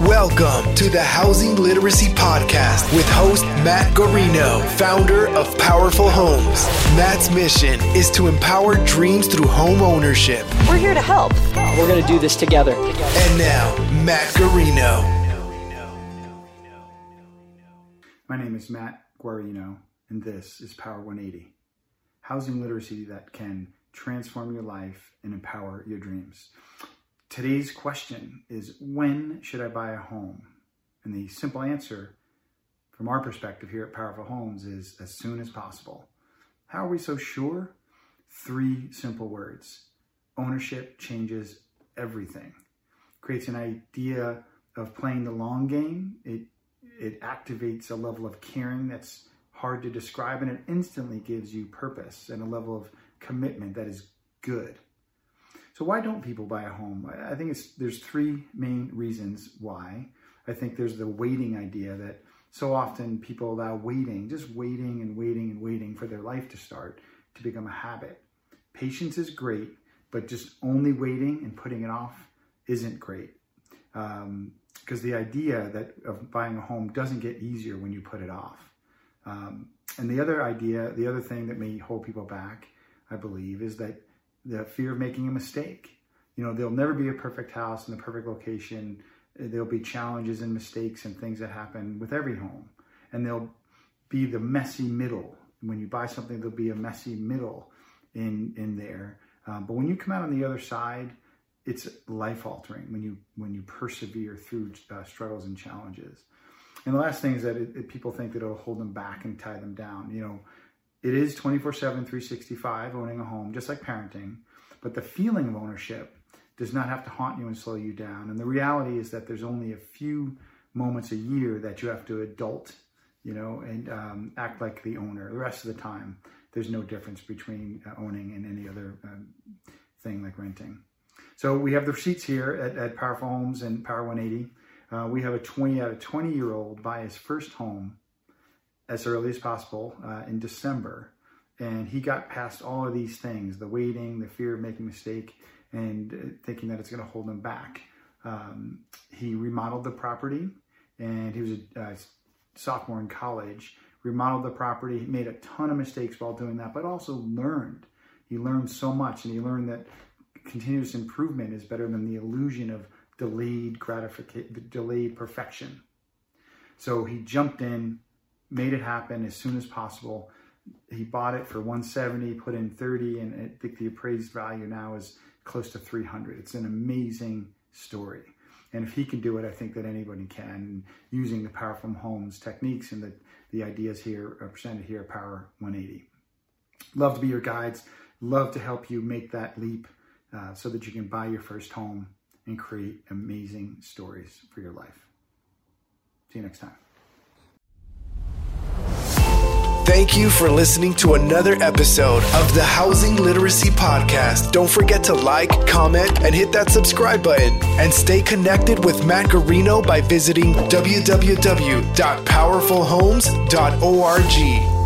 Welcome to the Housing Literacy Podcast with host Matt Garino, founder of Powerful Homes. Matt's mission is to empower dreams through home ownership. We're here to help. We're going to do this together. And now, Matt Garino. My name is Matt Guarino, and this is Power 180 housing literacy that can transform your life and empower your dreams. Today's question is When should I buy a home? And the simple answer from our perspective here at Powerful Homes is as soon as possible. How are we so sure? Three simple words ownership changes everything, creates an idea of playing the long game. It, it activates a level of caring that's hard to describe, and it instantly gives you purpose and a level of commitment that is good. So why don't people buy a home? I think it's there's three main reasons why. I think there's the waiting idea that so often people allow waiting, just waiting and waiting and waiting for their life to start to become a habit. Patience is great, but just only waiting and putting it off isn't great. Because um, the idea that of buying a home doesn't get easier when you put it off. Um, and the other idea, the other thing that may hold people back, I believe, is that the fear of making a mistake. You know, there'll never be a perfect house in the perfect location. There'll be challenges and mistakes and things that happen with every home. And there'll be the messy middle. When you buy something, there'll be a messy middle in in there. Um, but when you come out on the other side, it's life altering when you when you persevere through uh, struggles and challenges. And the last thing is that it, it, people think that it'll hold them back and tie them down. You know, it is 24 7, 365 owning a home, just like parenting. But the feeling of ownership does not have to haunt you and slow you down. And the reality is that there's only a few moments a year that you have to adult, you know, and um, act like the owner. The rest of the time, there's no difference between uh, owning and any other um, thing like renting. So we have the receipts here at, at Powerful Homes and Power 180. Uh, we have a 20 out of 20 year old buy his first home as early as possible uh, in December. And he got past all of these things the waiting, the fear of making a mistake, and uh, thinking that it's going to hold him back. Um, he remodeled the property, and he was a sophomore in college. Remodeled the property, he made a ton of mistakes while doing that, but also learned. He learned so much, and he learned that continuous improvement is better than the illusion of delayed gratification, delayed perfection. So he jumped in, made it happen as soon as possible. He bought it for 170, put in 30, and I think the appraised value now is close to 300. It's an amazing story. And if he can do it, I think that anybody can using the Powerful Homes techniques and the, the ideas here are presented here Power 180. Love to be your guides. Love to help you make that leap uh, so that you can buy your first home and create amazing stories for your life. See you next time. Thank you for listening to another episode of the Housing Literacy Podcast. Don't forget to like, comment, and hit that subscribe button. And stay connected with Matt Garino by visiting www.powerfulhomes.org.